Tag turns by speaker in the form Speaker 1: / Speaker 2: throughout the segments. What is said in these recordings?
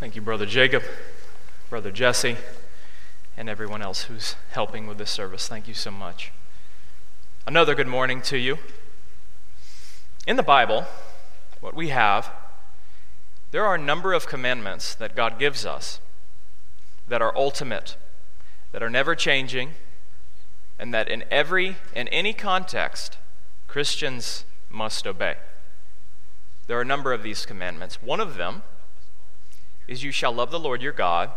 Speaker 1: Thank you, Brother Jacob, Brother Jesse, and everyone else who's helping with this service. Thank you so much. Another good morning to you. In the Bible, what we have, there are a number of commandments that God gives us that are ultimate, that are never changing, and that in every in any context Christians must obey. There are a number of these commandments. One of them is you shall love the Lord your God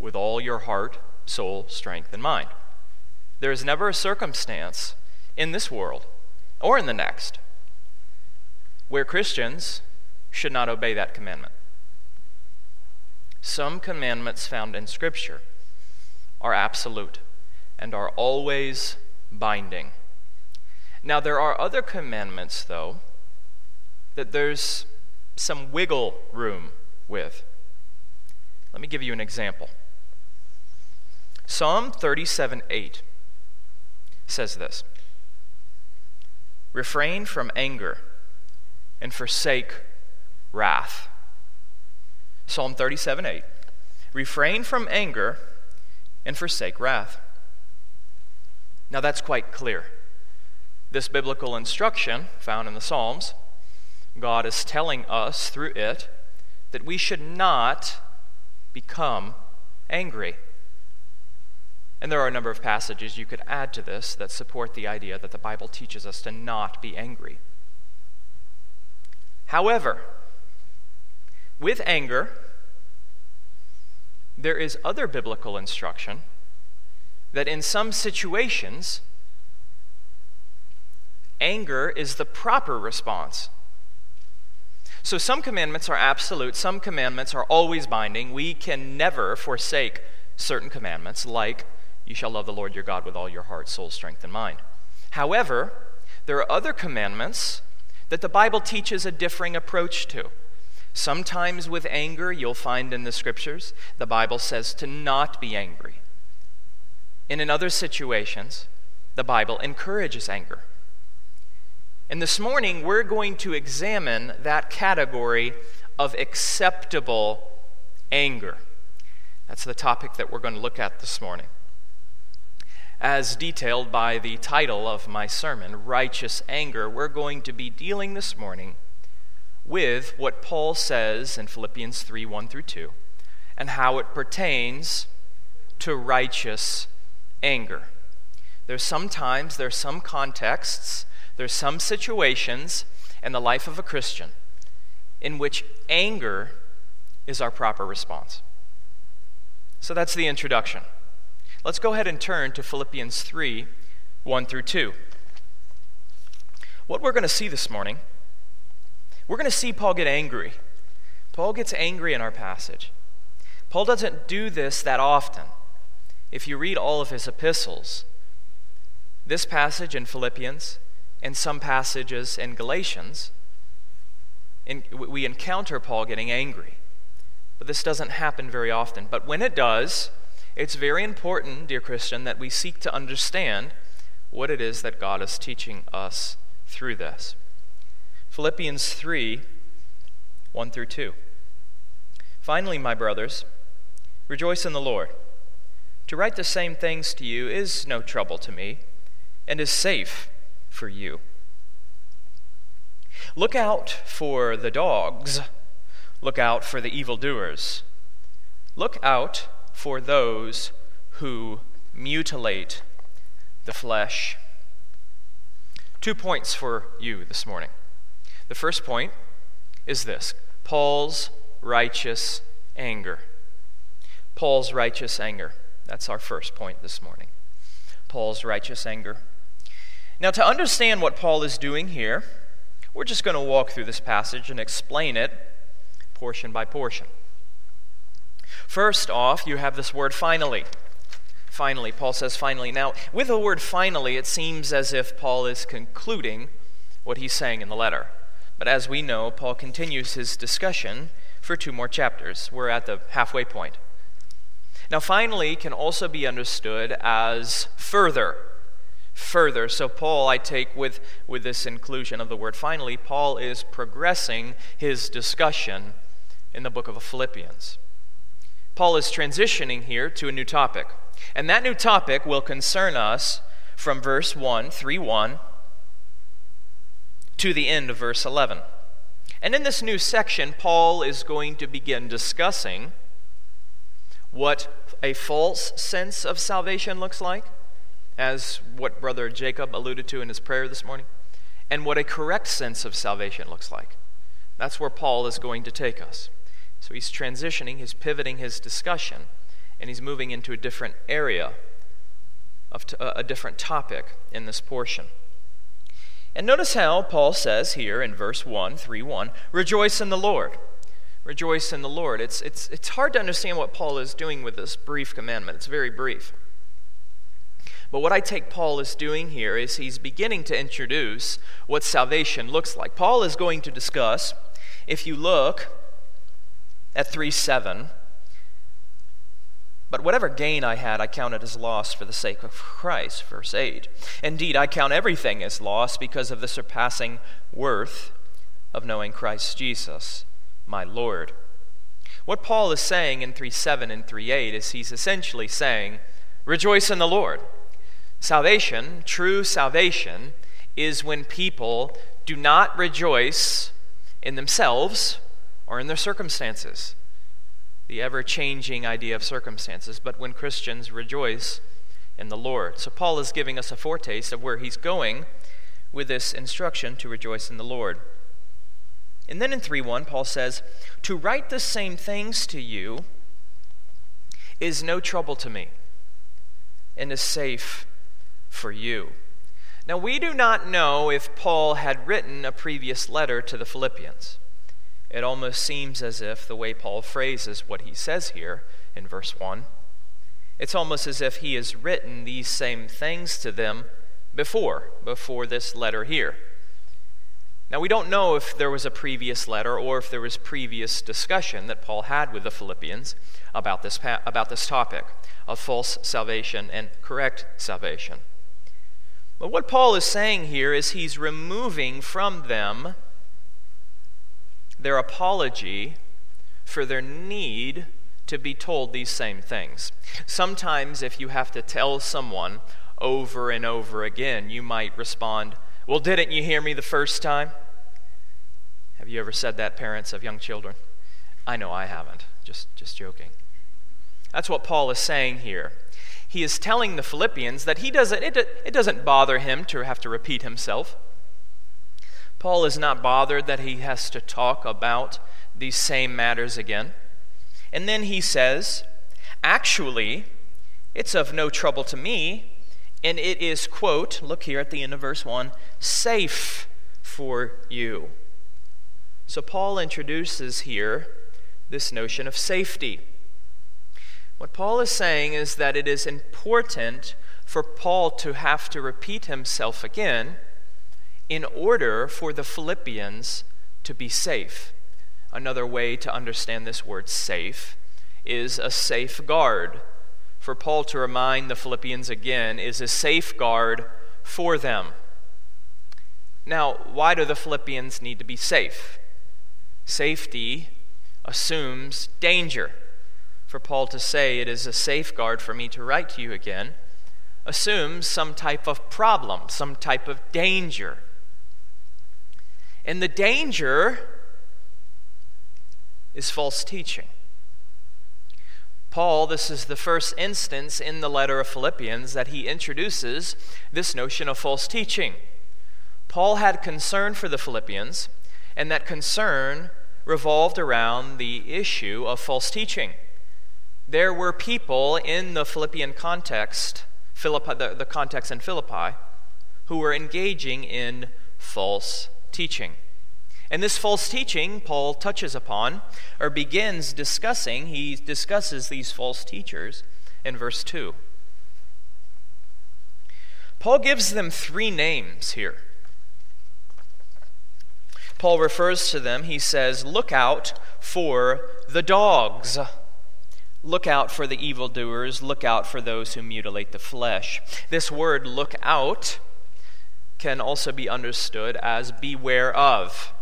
Speaker 1: with all your heart, soul, strength, and mind. There is never a circumstance in this world or in the next where Christians should not obey that commandment. Some commandments found in Scripture are absolute and are always binding. Now, there are other commandments, though, that there's some wiggle room with. Let me give you an example. Psalm 37 8 says this Refrain from anger and forsake wrath. Psalm 37 8. Refrain from anger and forsake wrath. Now that's quite clear. This biblical instruction found in the Psalms, God is telling us through it that we should not become angry. And there are a number of passages you could add to this that support the idea that the Bible teaches us to not be angry. However, with anger, there is other biblical instruction that in some situations, anger is the proper response. So some commandments are absolute, some commandments are always binding. We can never forsake certain commandments, like you shall love the Lord your God with all your heart, soul, strength, and mind. However, there are other commandments that the Bible teaches a differing approach to. Sometimes with anger, you'll find in the scriptures, the Bible says to not be angry. And in other situations, the Bible encourages anger. And this morning, we're going to examine that category of acceptable anger. That's the topic that we're going to look at this morning. As detailed by the title of my sermon, Righteous Anger, we're going to be dealing this morning with what Paul says in Philippians 3 1 through 2, and how it pertains to righteous anger. There's sometimes, there's some contexts there's some situations in the life of a Christian in which anger is our proper response. So that's the introduction. Let's go ahead and turn to Philippians 3 1 through 2. What we're going to see this morning, we're going to see Paul get angry. Paul gets angry in our passage. Paul doesn't do this that often. If you read all of his epistles, this passage in Philippians, in some passages in Galatians, in, we encounter Paul getting angry. But this doesn't happen very often. But when it does, it's very important, dear Christian, that we seek to understand what it is that God is teaching us through this. Philippians 3 1 through 2. Finally, my brothers, rejoice in the Lord. To write the same things to you is no trouble to me and is safe for you. Look out for the dogs. Look out for the evildoers. Look out for those who mutilate the flesh. Two points for you this morning. The first point is this Paul's righteous anger. Paul's righteous anger. That's our first point this morning. Paul's righteous anger. Now, to understand what Paul is doing here, we're just going to walk through this passage and explain it portion by portion. First off, you have this word finally. Finally, Paul says finally. Now, with the word finally, it seems as if Paul is concluding what he's saying in the letter. But as we know, Paul continues his discussion for two more chapters. We're at the halfway point. Now, finally can also be understood as further further. So, Paul, I take with, with this inclusion of the word finally, Paul is progressing his discussion in the book of Philippians. Paul is transitioning here to a new topic. And that new topic will concern us from verse 1, 3 1, to the end of verse 11. And in this new section, Paul is going to begin discussing what a false sense of salvation looks like, as what Brother Jacob alluded to in his prayer this morning, and what a correct sense of salvation looks like. That's where Paul is going to take us. So he's transitioning, he's pivoting his discussion, and he's moving into a different area, of t- a different topic in this portion. And notice how Paul says here in verse 1, 3 1, rejoice in the Lord. Rejoice in the Lord. It's, it's, it's hard to understand what Paul is doing with this brief commandment. It's very brief. But what I take Paul is doing here is he's beginning to introduce what salvation looks like. Paul is going to discuss, if you look at 3 7, but whatever gain I had, I counted as loss for the sake of Christ. Verse 8. Indeed, I count everything as loss because of the surpassing worth of knowing Christ Jesus, my Lord. What Paul is saying in 3 7 and 3 8 is he's essentially saying, Rejoice in the Lord. Salvation, true salvation, is when people do not rejoice in themselves or in their circumstances the ever changing idea of circumstances, but when Christians rejoice in the Lord. So Paul is giving us a foretaste of where he's going with this instruction to rejoice in the Lord. And then in 3 1, Paul says, To write the same things to you is no trouble to me and is safe for you. Now, we do not know if Paul had written a previous letter to the Philippians. It almost seems as if the way Paul phrases what he says here in verse 1, it's almost as if he has written these same things to them before, before this letter here. Now, we don't know if there was a previous letter or if there was previous discussion that Paul had with the Philippians about this, about this topic of false salvation and correct salvation. But what Paul is saying here is he's removing from them their apology for their need to be told these same things. Sometimes, if you have to tell someone over and over again, you might respond, Well, didn't you hear me the first time? Have you ever said that, parents of young children? I know I haven't. Just, just joking. That's what Paul is saying here. He is telling the Philippians that he doesn't, it, it doesn't bother him to have to repeat himself. Paul is not bothered that he has to talk about these same matters again. And then he says, Actually, it's of no trouble to me, and it is, quote, look here at the end of verse 1, safe for you. So Paul introduces here this notion of safety. What Paul is saying is that it is important for Paul to have to repeat himself again in order for the Philippians to be safe. Another way to understand this word safe is a safeguard. For Paul to remind the Philippians again is a safeguard for them. Now, why do the Philippians need to be safe? Safety assumes danger. For Paul to say it is a safeguard for me to write to you again assumes some type of problem, some type of danger. And the danger is false teaching. Paul, this is the first instance in the letter of Philippians that he introduces this notion of false teaching. Paul had concern for the Philippians, and that concern revolved around the issue of false teaching. There were people in the Philippian context, Philippi, the, the context in Philippi, who were engaging in false teaching. And this false teaching, Paul touches upon or begins discussing, he discusses these false teachers in verse 2. Paul gives them three names here. Paul refers to them, he says, Look out for the dogs. Look out for the evildoers. Look out for those who mutilate the flesh. This word, look out, can also be understood as beware of.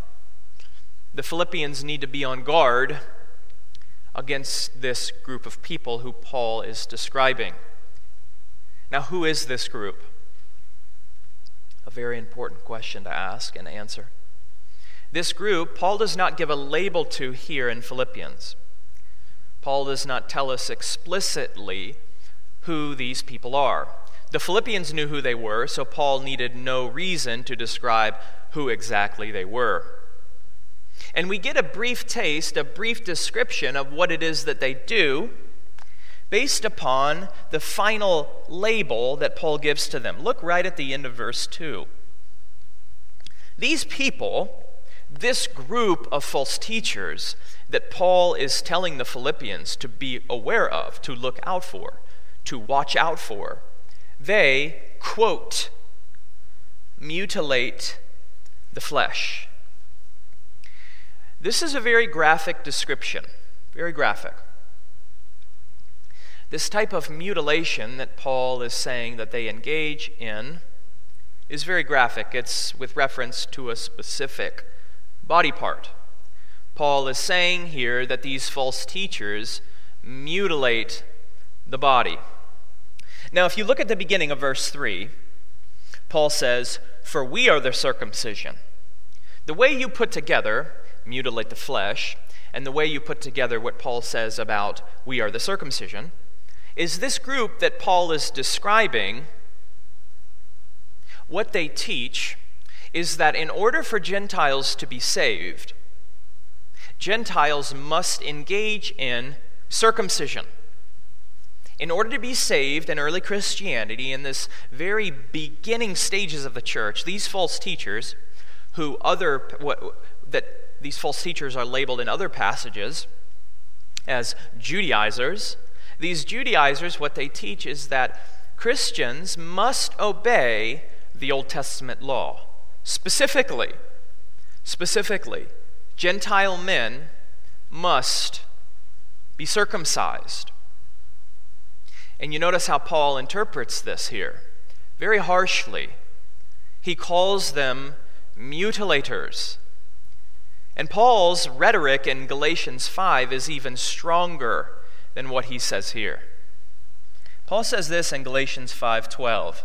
Speaker 1: The Philippians need to be on guard against this group of people who Paul is describing. Now, who is this group? A very important question to ask and answer. This group, Paul does not give a label to here in Philippians. Paul does not tell us explicitly who these people are. The Philippians knew who they were, so Paul needed no reason to describe who exactly they were. And we get a brief taste, a brief description of what it is that they do based upon the final label that Paul gives to them. Look right at the end of verse 2. These people, this group of false teachers that Paul is telling the Philippians to be aware of, to look out for, to watch out for, they, quote, mutilate the flesh. This is a very graphic description, very graphic. This type of mutilation that Paul is saying that they engage in is very graphic. It's with reference to a specific body part. Paul is saying here that these false teachers mutilate the body. Now, if you look at the beginning of verse 3, Paul says, For we are the circumcision. The way you put together, mutilate the flesh, and the way you put together what Paul says about we are the circumcision, is this group that Paul is describing, what they teach is that in order for Gentiles to be saved, Gentiles must engage in circumcision. In order to be saved in early Christianity, in this very beginning stages of the church, these false teachers, who other what, that these false teachers are labeled in other passages as Judaizers, these Judaizers, what they teach is that Christians must obey the Old Testament law. Specifically, specifically, Gentile men must be circumcised. And you notice how Paul interprets this here very harshly. He calls them mutilators. And Paul's rhetoric in Galatians 5 is even stronger than what he says here. Paul says this in Galatians 5:12.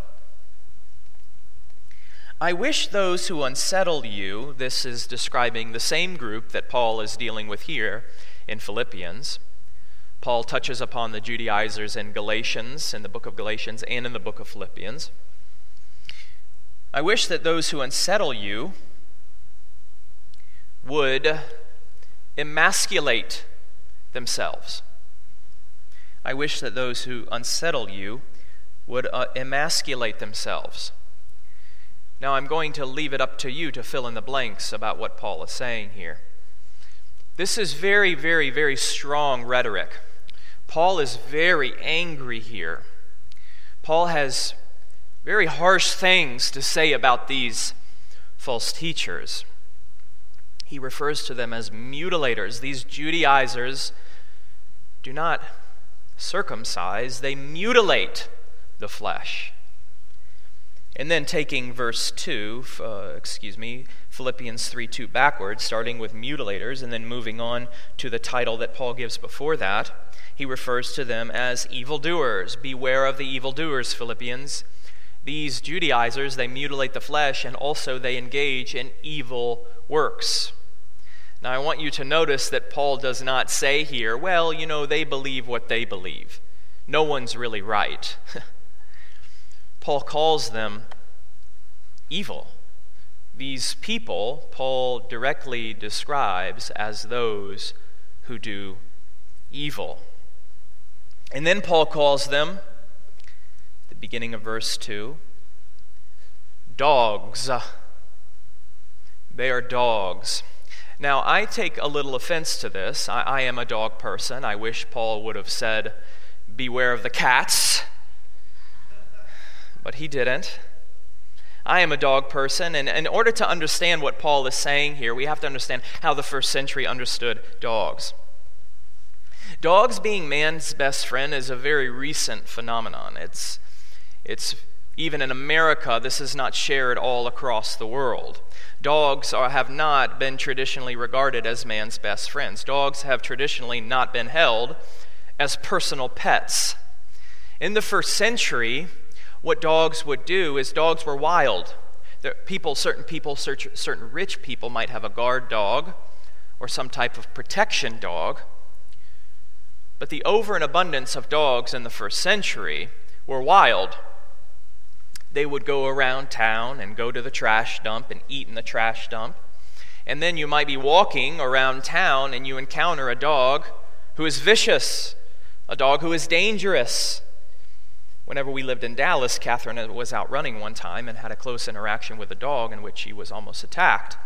Speaker 1: I wish those who unsettle you, this is describing the same group that Paul is dealing with here in Philippians, Paul touches upon the Judaizers in Galatians, in the book of Galatians, and in the book of Philippians. I wish that those who unsettle you would emasculate themselves. I wish that those who unsettle you would uh, emasculate themselves. Now, I'm going to leave it up to you to fill in the blanks about what Paul is saying here. This is very, very, very strong rhetoric. Paul is very angry here. Paul has very harsh things to say about these false teachers. He refers to them as mutilators. These Judaizers do not circumcise, they mutilate the flesh. And then taking verse 2, uh, excuse me, Philippians 3 2 backwards, starting with mutilators, and then moving on to the title that Paul gives before that, he refers to them as evildoers. Beware of the evildoers, Philippians. These Judaizers, they mutilate the flesh and also they engage in evil works. Now, I want you to notice that Paul does not say here, well, you know, they believe what they believe. No one's really right. Paul calls them evil. These people, Paul directly describes as those who do evil. And then Paul calls them, the beginning of verse 2, dogs. They are dogs. Now, I take a little offense to this. I, I, am a dog person. I wish Paul would have said, Beware of the cats. But he didn't. I am a dog person, and in order to understand what Paul is saying here, we have to understand how the first century understood dogs. Dogs being man's best friend is a very recent phenomenon. It's, it's Even in America, this is not shared all across the world. Dogs are, have not been traditionally regarded as man's best friends. Dogs have traditionally not been held as personal pets. In the first century, what dogs would do is dogs were wild. People, certain people, certain rich people might have a guard dog or some type of protection dog. But the over and abundance of dogs in the first century were wild. They would go around town and go to the trash dump and eat in the trash dump. And then you might be walking around town and you encounter a dog who is vicious, a dog who is dangerous. Whenever we lived in Dallas, Catherine was out running one time and had a close interaction with a dog in which she was almost attacked.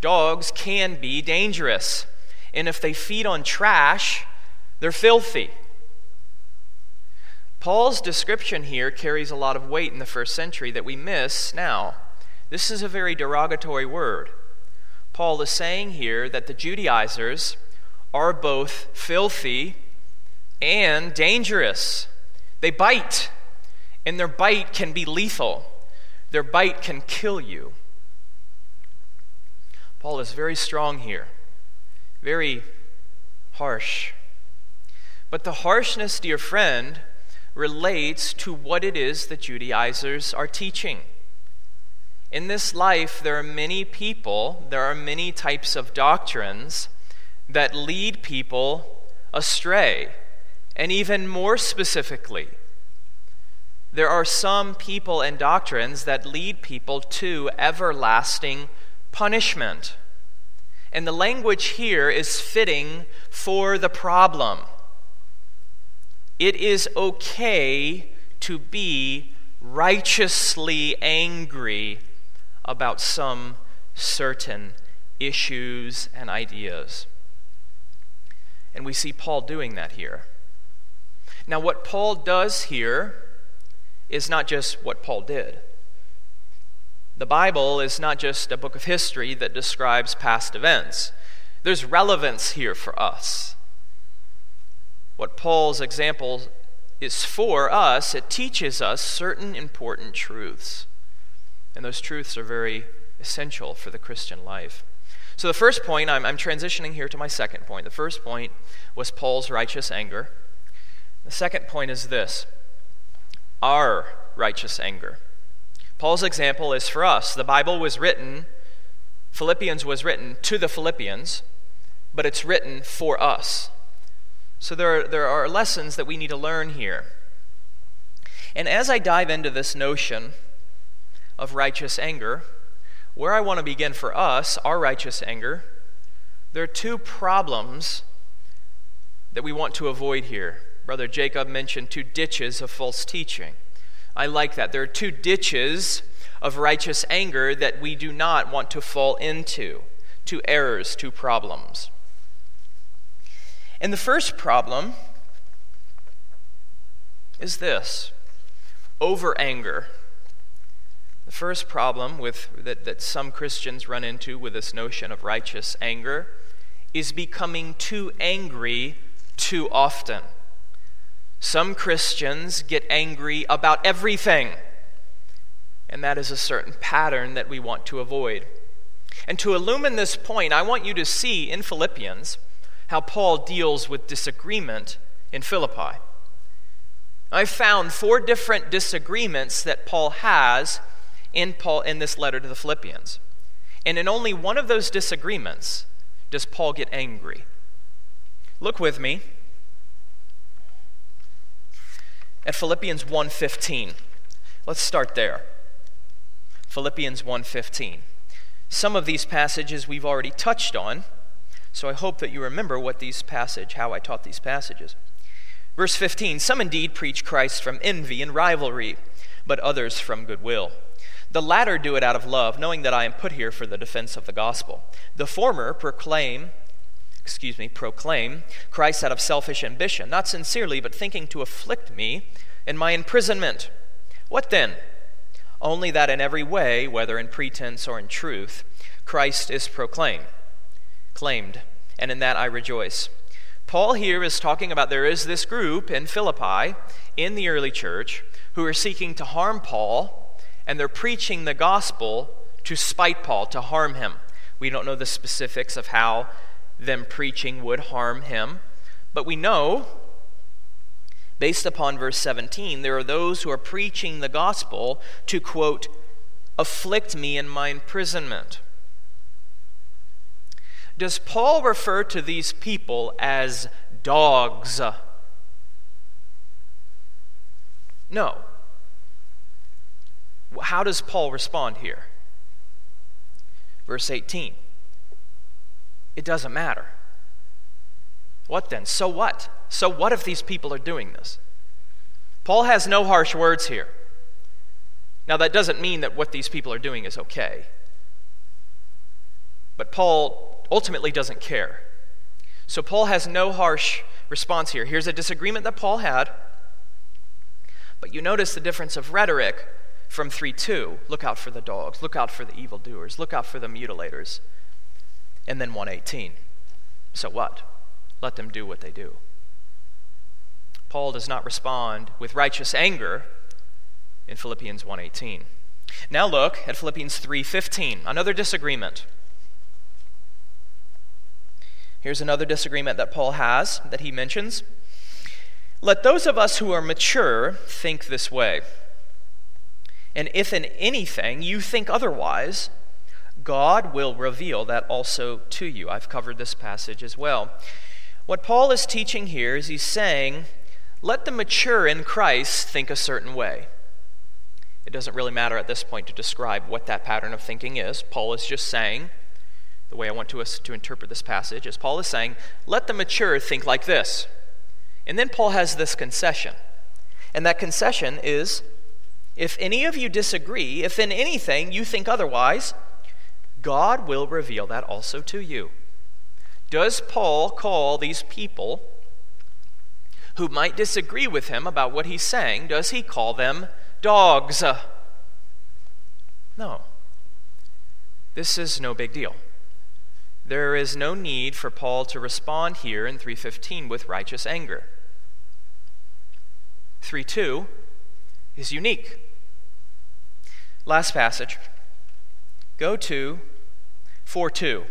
Speaker 1: Dogs can be dangerous, and if they feed on trash, they're filthy. Paul's description here carries a lot of weight in the first century that we miss now. This is a very derogatory word. Paul is saying here that the Judaizers are both filthy and dangerous. They bite, and their bite can be lethal. Their bite can kill you. Paul is very strong here, very harsh. But the harshness, dear friend, relates to what it is the Judaizers are teaching. In this life, there are many people, there are many types of doctrines that lead people astray. And even more specifically, there are some people and doctrines that lead people to everlasting punishment. And the language here is fitting for the problem. It is okay to be righteously angry about some certain issues and ideas. And we see Paul doing that here. Now, what Paul does here is not just what Paul did. The Bible is not just a book of history that describes past events, there's relevance here for us what Paul's example is for us, it teaches us certain important truths. And those truths are very essential for the Christian life. So, the first point, I'm, I'm, transitioning here to my second point. The first point was Paul's righteous anger. The second point is this our righteous anger. Paul's example is for us. The Bible was written, Philippians was written to the Philippians, but it's written for us. So there are, there are lessons that we need to learn here. And as I dive into this notion of righteous anger, where I want to begin for us, our righteous anger, there are two problems that we want to avoid here. Brother Jacob mentioned two ditches of false teaching. I like that. There are two ditches of righteous anger that we do not want to fall into, two errors, two problems. And the first problem is this over anger. The first problem with, that, that some Christians run into with this notion of righteous anger is becoming too angry too often. Some Christians get angry about everything, and that is a certain pattern that we want to avoid. And to illumine this point, I want you to see in Philippians how Paul deals with disagreement in Philippi. I found four different disagreements that Paul has in Paul in this letter to the Philippians. And in only one of those disagreements does Paul get angry. Look with me at Philippians 1:15. Let's start there. Philippians 1:15. Some of these passages we've already touched on so I hope that you remember what these passage, how I taught these passages. Verse 15, some indeed preach Christ from envy and rivalry, but others from goodwill. The latter do it out of love, knowing that I am put here for the defense of the gospel. The former proclaim, excuse me, proclaim Christ out of selfish ambition, not sincerely, but thinking to afflict me in my imprisonment. What then? Only that in every way, whether in pretense or in truth, Christ is proclaimed claimed, and in that I rejoice. Paul here is talking about there is this group in Philippi in the early church who are seeking to harm Paul, and they're preaching the gospel to spite Paul, to harm him. We don't know the specifics of how them preaching would harm him, but we know, based upon verse 17, there are those who are preaching the gospel to, quote, afflict me in my imprisonment. Does Paul refer to these people as dogs? No. How does Paul respond here? Verse 18. It doesn't matter. What then? So what? So what if these people are doing this? Paul has no harsh words here. Now, that doesn't mean that what these people are doing is okay. But Paul ultimately doesn't care. So, Paul has no harsh response here. Here's a disagreement that Paul had. But you notice the difference of rhetoric from 3 2. Look out for the dogs. Look out for the evildoers. Look out for the mutilators. And then 118. So what? Let them do what they do. Paul does not respond with righteous anger in Philippians 1:18. Now look at Philippians 3:15, another disagreement. Here's another disagreement that Paul has that he mentions. Let those of us who are mature think this way. And if in anything you think otherwise, God will reveal that also to you. I've covered this passage as well. What Paul is teaching here is he's saying, let the mature in Christ think a certain way. It doesn't really matter at this point to describe what that pattern of thinking is. Paul is just saying, the way I want to us to interpret this passage is Paul is saying, let the mature think like this. And then Paul has this concession. And that concession is if any of you disagree, if in anything you think otherwise, God will reveal that also to you. Does Paul call these people who might disagree with him about what he's saying, does he call them dogs? No. This is no big deal. There is no need for Paul to respond here in 315 with righteous anger. 3:2 is unique. Last passage. Go to 4 2.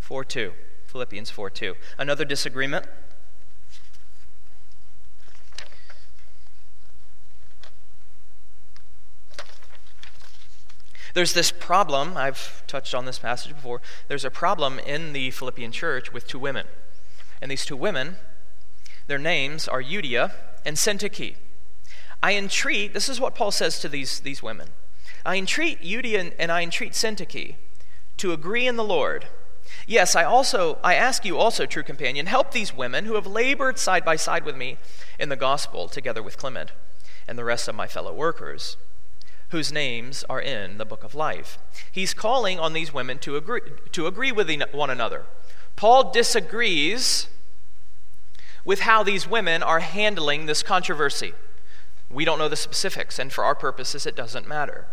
Speaker 1: 4 2. Philippians 4 2. Another disagreement. There's this problem, I've touched on this passage before. There's a problem in the Philippian church with two women. And these two women, their names are Euodia and Syntyche. I entreat, this is what Paul says to these, these women. I entreat Euodia and I entreat Syntyche to agree in the Lord. Yes, I also I ask you also, true companion, help these women who have labored side by side with me in the gospel, together with Clement and the rest of my fellow workers, whose names are in the book of life. He's calling on these women to agree to agree with one another. Paul disagrees with how these women are handling this controversy. We don't know the specifics, and for our purposes, it doesn't matter.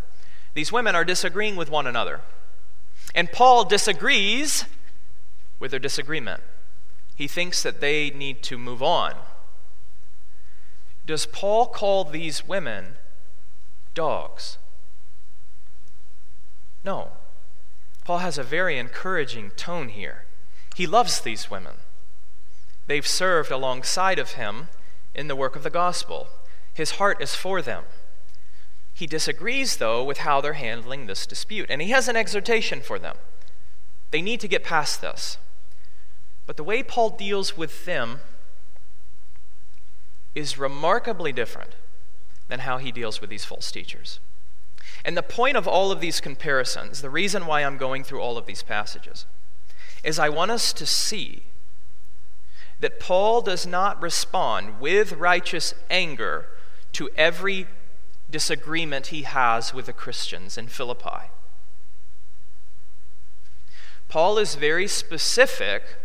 Speaker 1: These women are disagreeing with one another. And Paul disagrees with their disagreement. He thinks that they need to move on. Does Paul call these women dogs? No. Paul has a very encouraging tone here. He loves these women. They've served alongside of him in the work of the gospel. His heart is for them. He disagrees, though, with how they're handling this dispute, and he has an exhortation for them. They need to get past this. But the way Paul deals with them is remarkably different than how he deals with these false teachers. And the point of all of these comparisons, the reason why I'm going through all of these passages, is I want us to see that Paul does not respond with righteous anger to every disagreement he has with the Christians in Philippi. Paul is very specific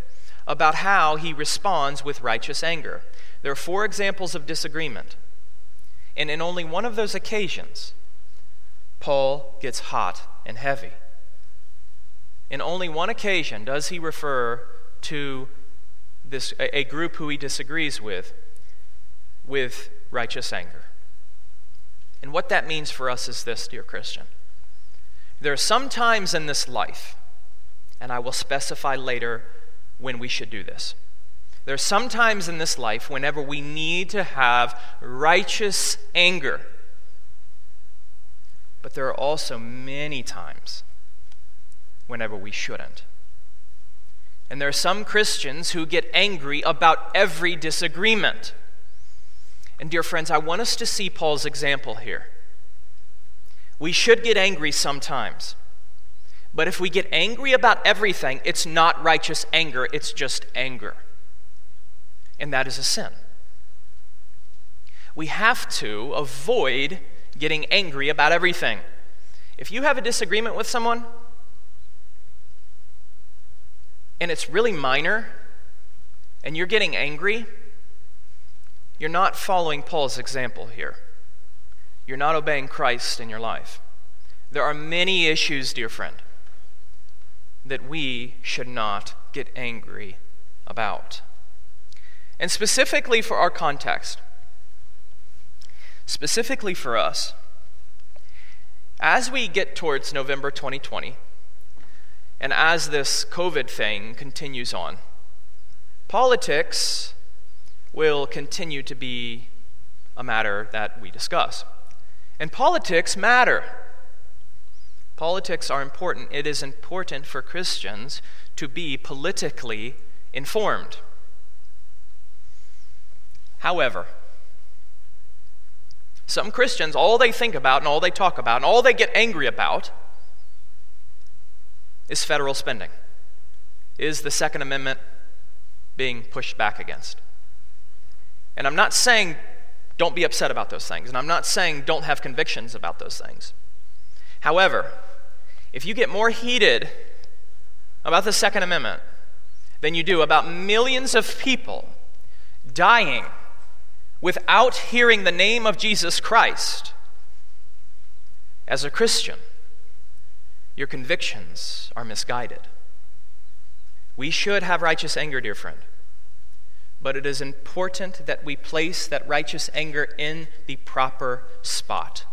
Speaker 1: about how he responds with righteous anger. There are four examples of disagreement. And in only one of those occasions, Paul gets hot and heavy. In only one occasion does he refer to this, a, a group who he disagrees with with righteous anger. And what that means for us is this, dear Christian. There are some times in this life, and I will specify later when we should do this. There are some times in this life whenever we need to have righteous anger. But there are also many times whenever we shouldn't. And there are some Christians who get angry about every disagreement. And, dear friends, I want us to see Paul's example here. We should get angry sometimes. But if we get angry about everything, it's not righteous anger, it's just anger. And that is a sin. We have to avoid getting angry about everything. If you have a disagreement with someone, and it's really minor, and you're getting angry, you're not following Paul's example here. You're not obeying Christ in your life. There are many issues, dear friend, that we should not get angry about. And specifically for our context, specifically for us, as we get towards November 2020, and as this COVID thing continues on, politics will continue to be a matter that we discuss. And politics matter. Politics are important. It is important for Christians to be politically informed. However, some Christians, all they think about and all they talk about and all they get angry about is federal spending. Is the Second Amendment being pushed back against? And I'm not saying don't be upset about those things, and I'm not saying don't have convictions about those things. However, if you get more heated about the Second Amendment than you do about millions of people dying without hearing the name of Jesus Christ, as a Christian, your convictions are misguided. We should have righteous anger, dear friend. But it is important that we place that righteous anger in the proper spot.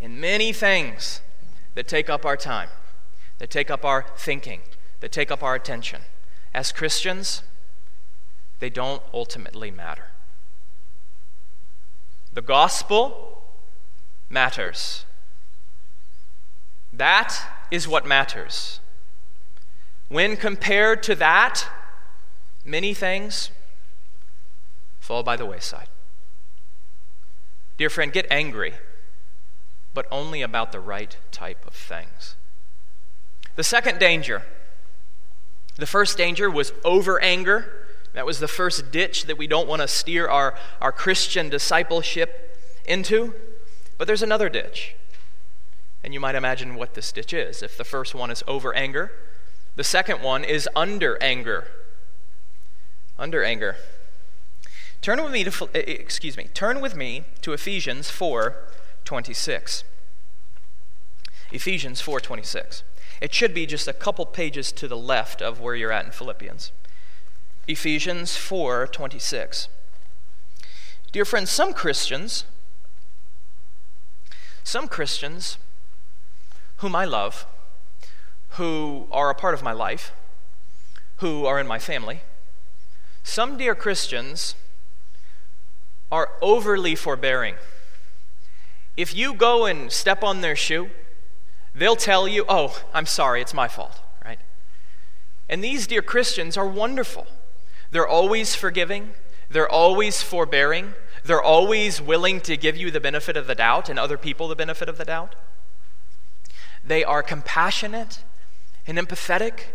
Speaker 1: In many things that take up our time, that take up our thinking, that take up our attention, as Christians, they don't ultimately matter. The gospel matters. That is what matters. When compared to that, many things fall by the wayside. Dear friend, get angry, but only about the right type of things. The second danger the first danger was over anger. That was the first ditch that we don't want to steer our, our Christian discipleship into. But there's another ditch. And you might imagine what this ditch is. If the first one is over anger, the second one is under anger. Under anger. Turn with me to eh, excuse me. Turn with me to Ephesians 4:26. Ephesians 4:26. It should be just a couple pages to the left of where you're at in Philippians. Ephesians 4:26. Dear friends, some Christians some Christians whom I love, who are a part of my life, who are in my family. Some dear Christians are overly forbearing. If you go and step on their shoe, they'll tell you, Oh, I'm sorry, it's my fault, right? And these dear Christians are wonderful. They're always forgiving, they're always forbearing, they're always willing to give you the benefit of the doubt and other people the benefit of the doubt. They are compassionate and empathetic,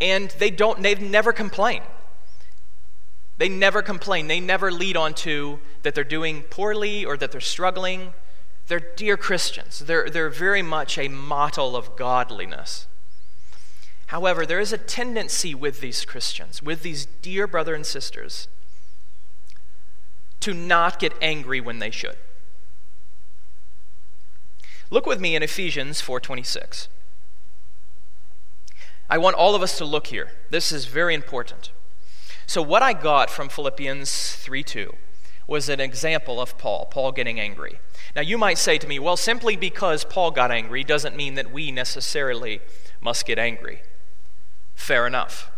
Speaker 1: and they don't, they've never complain. They never complain. They never lead on to that they're doing poorly or that they're struggling. They're dear Christians. They're, they're very much a model of godliness. However, there is a tendency with these Christians, with these dear brother and sisters, to not get angry when they should. Look with me in Ephesians 4:26. I want all of us to look here. This is very important. So, what I got from Philippians 3 2 was an example of Paul, Paul getting angry. Now, you might say to me, well, simply because Paul got angry doesn't mean that we necessarily must get angry. Fair enough.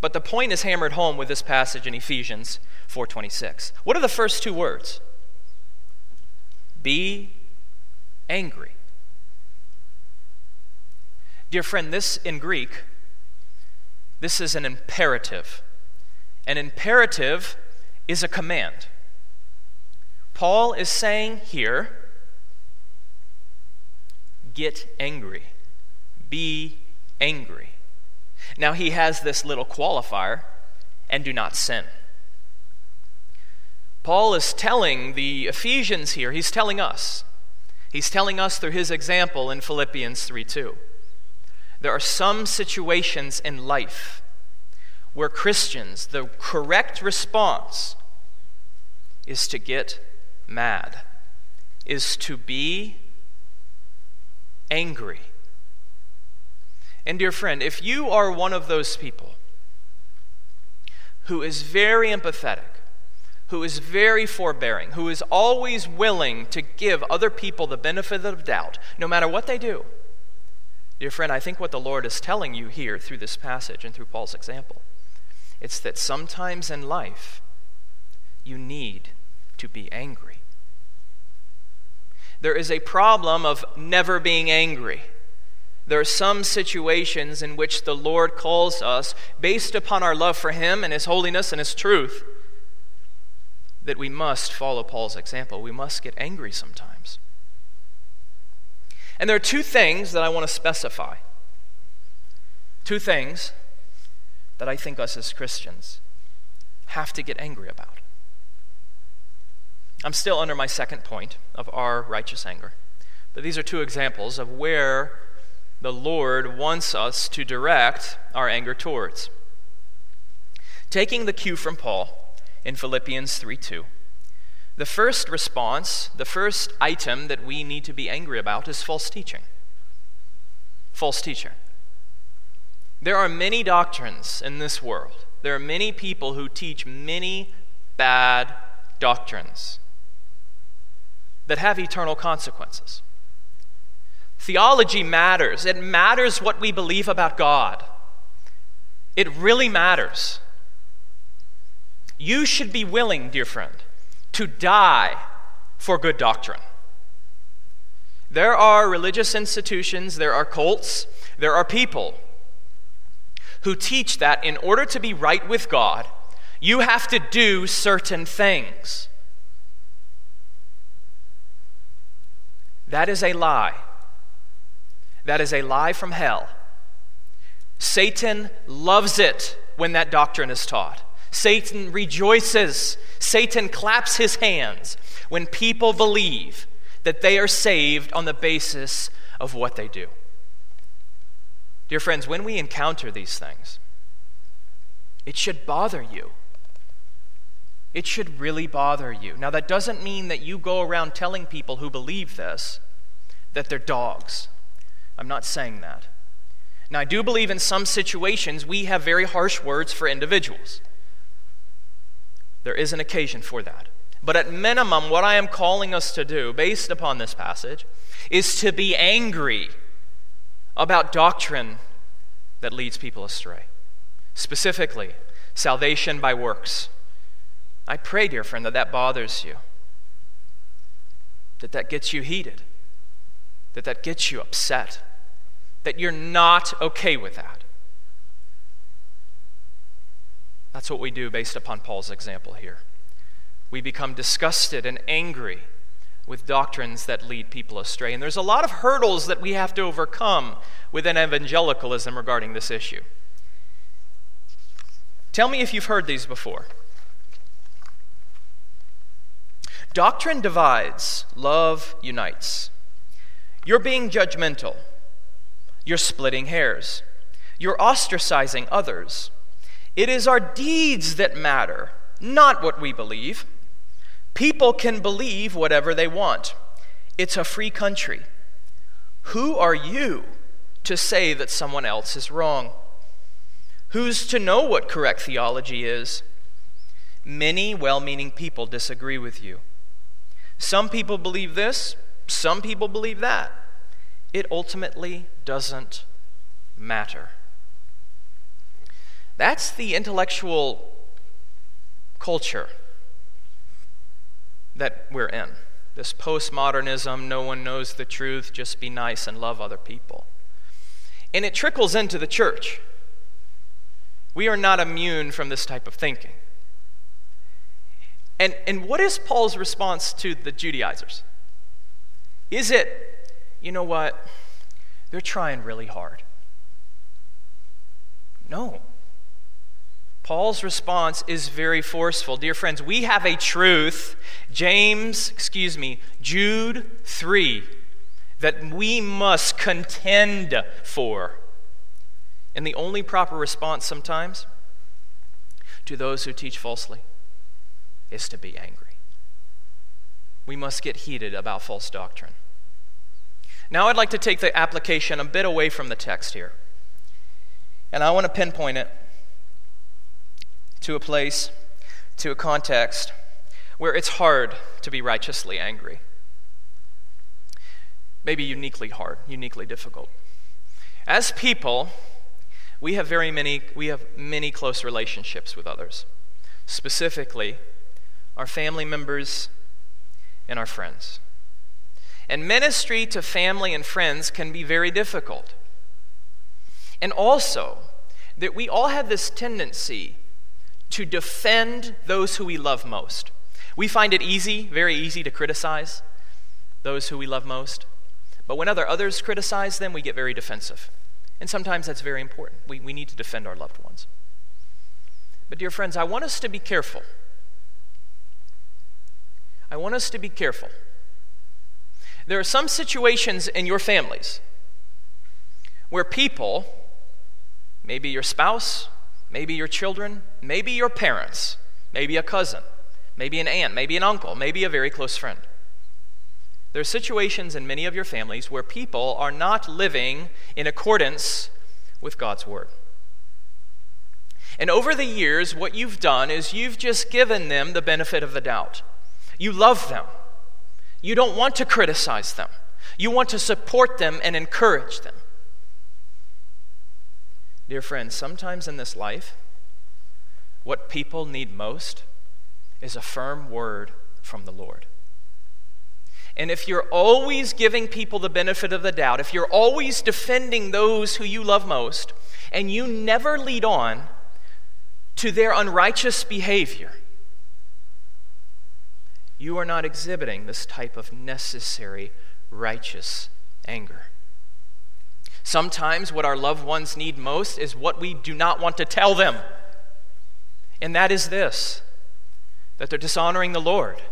Speaker 1: But the point is hammered home with this passage in Ephesians 4:26. What are the first two words? Be angry. Dear friend, this in Greek, this is an imperative. An imperative is a command. Paul is saying here get angry, be angry. Now, he has this little qualifier and do not sin. Paul is telling the Ephesians here, he's telling us, he's telling us through his example in Philippians 3 2. There are some situations in life where Christians, the correct response is to get mad, is to be angry. And, dear friend, if you are one of those people who is very empathetic, who is very forbearing, who is always willing to give other people the benefit of doubt, no matter what they do, dear friend, I think what the Lord is telling you here through this passage and through Paul's example, it's that sometimes in life you need to be angry. There is a problem of never being angry. There are some situations in which the Lord calls us, based upon our love for Him and His holiness and His truth, that we must follow Paul's example. We must get angry sometimes. And there are two things that I want to specify. Two things that I think us as Christians have to get angry about. I'm still under my second point of our righteous anger. But these are two examples of where the Lord wants us to direct our anger towards. Taking the cue from Paul in Philippians 3 2, the first response, the first item that we need to be angry about is false teaching. False teaching. There are many doctrines in this world. There are many people who teach many bad doctrines that have eternal consequences. Theology matters. It matters what we believe about God. It really matters. You should be willing, dear friend, to die for good doctrine. There are religious institutions, there are cults, there are people who teach that in order to be right with God, you have to do certain things. That is a lie. That is a lie from hell. Satan loves it when that doctrine is taught. Satan rejoices. Satan claps his hands when people believe that they are saved on the basis of what they do. Dear friends, when we encounter these things, it should bother you. It should really bother you. Now, that doesn't mean that you go around telling people who believe this that they're dogs. I'm not saying that. Now, I do believe in some situations we have very harsh words for individuals. There is an occasion for that. But at minimum, what I am calling us to do, based upon this passage, is to be angry about doctrine that leads people astray. Specifically, salvation by works. I pray, dear friend, that that bothers you, that that gets you heated, that that gets you upset, that you're not okay with that. That's what we do based upon Paul's example here. We become disgusted and angry with doctrines that lead people astray. And there's a lot of hurdles that we have to overcome within evangelicalism regarding this issue. Tell me if you've heard these before. Doctrine divides, love unites. You're being judgmental. You're splitting hairs. You're ostracizing others. It is our deeds that matter, not what we believe. People can believe whatever they want. It's a free country. Who are you to say that someone else is wrong? Who's to know what correct theology is? Many well meaning people disagree with you. Some people believe this, some people believe that. It ultimately doesn't matter. That's the intellectual culture that we're in. This postmodernism, no one knows the truth, just be nice and love other people. And it trickles into the church. We are not immune from this type of thinking. And, and what is Paul's response to the Judaizers? Is it, you know what, they're trying really hard? No. Paul's response is very forceful. Dear friends, we have a truth, James, excuse me, Jude 3, that we must contend for. And the only proper response sometimes to those who teach falsely is to be angry. We must get heated about false doctrine. Now, I'd like to take the application a bit away from the text here. And I want to pinpoint it to a place, to a context where it's hard to be righteously angry. Maybe uniquely hard, uniquely difficult. As people, we have very many we have many close relationships with others. Specifically, our family members and our friends. And ministry to family and friends can be very difficult. And also, that we all have this tendency to defend those who we love most. We find it easy, very easy, to criticize those who we love most. But when other others criticize them, we get very defensive. And sometimes that's very important. We, we need to defend our loved ones. But, dear friends, I want us to be careful. I want us to be careful. There are some situations in your families where people, maybe your spouse, maybe your children, maybe your parents, maybe a cousin, maybe an aunt, maybe an uncle, maybe a very close friend. There are situations in many of your families where people are not living in accordance with God's Word. And over the years, what you've done is you've just given them the benefit of the doubt. You love them. You don't want to criticize them. You want to support them and encourage them. Dear friends, sometimes in this life, what people need most is a firm word from the Lord. And if you're always giving people the benefit of the doubt, if you're always defending those who you love most, and you never lead on to their unrighteous behavior, you are not exhibiting this type of necessary righteous anger. Sometimes what our loved ones need most is what we do not want to tell them. And that is this that they're dishonoring the Lord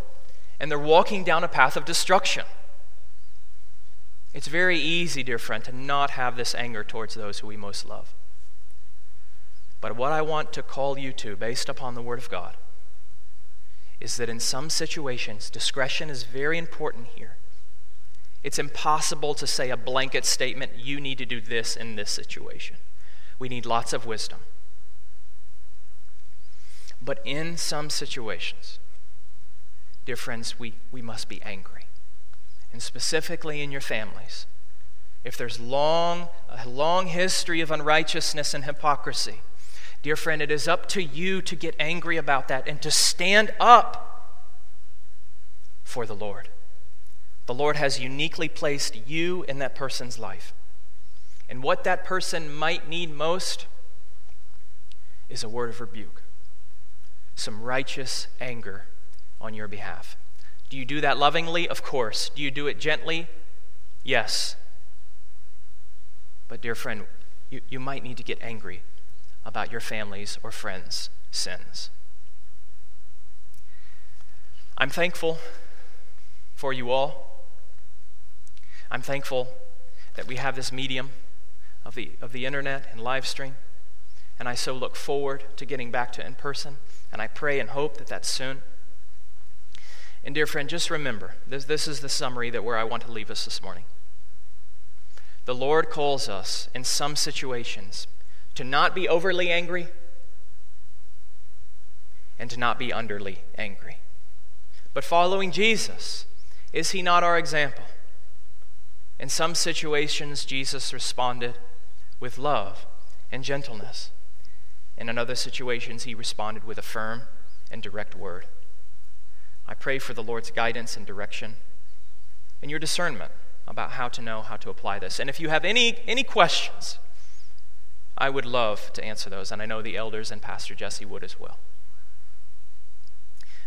Speaker 1: and they're walking down a path of destruction. It's very easy, dear friend, to not have this anger towards those who we most love. But what I want to call you to, based upon the Word of God, is that in some situations, discretion is very important here. It's impossible to say a blanket statement, you need to do this in this situation. We need lots of wisdom. But in some situations, dear friends, we, we must be angry. And specifically in your families. If there's long, a long history of unrighteousness and hypocrisy, dear friend, it is up to you to get angry about that and to stand up for the Lord. The Lord has uniquely placed you in that person's life. And what that person might need most is a word of rebuke, some righteous anger on your behalf. Do you do that lovingly? Of course. Do you do it gently? Yes. But, dear friend, you, you might need to get angry about your family's or friends' sins. I'm thankful for you all. I'm thankful that we have this medium of the, of the internet and live stream. And I so look forward to getting back to in person. And I pray and hope that that's soon. And dear friend, just remember this, this is the summary that where I want to leave us this morning. The Lord calls us in some situations to not be overly angry and to not be underly angry. But following Jesus, is he not our example? In some situations, Jesus responded with love and gentleness. And in other situations, he responded with a firm and direct word. I pray for the Lord's guidance and direction and your discernment about how to know how to apply this. And if you have any, any questions, I would love to answer those. And I know the elders and Pastor Jesse would as well.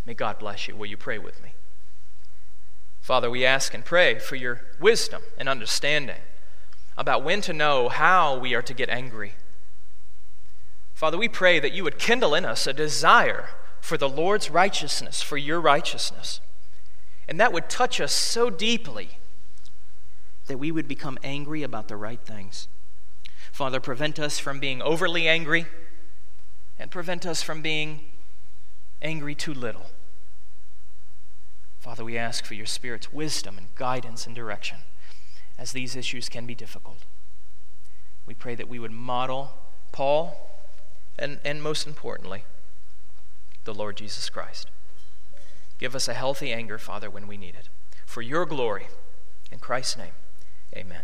Speaker 1: May God bless you. Will you pray with me? Father, we ask and pray for your wisdom and understanding about when to know how we are to get angry. Father, we pray that you would kindle in us a desire for the Lord's righteousness, for your righteousness. And that would touch us so deeply that we would become angry about the right things. Father, prevent us from being overly angry and prevent us from being angry too little. Father, we ask for your Spirit's wisdom and guidance and direction as these issues can be difficult. We pray that we would model Paul and, and most importantly, the Lord Jesus Christ. Give us a healthy anger, Father, when we need it. For your glory. In Christ's name, amen.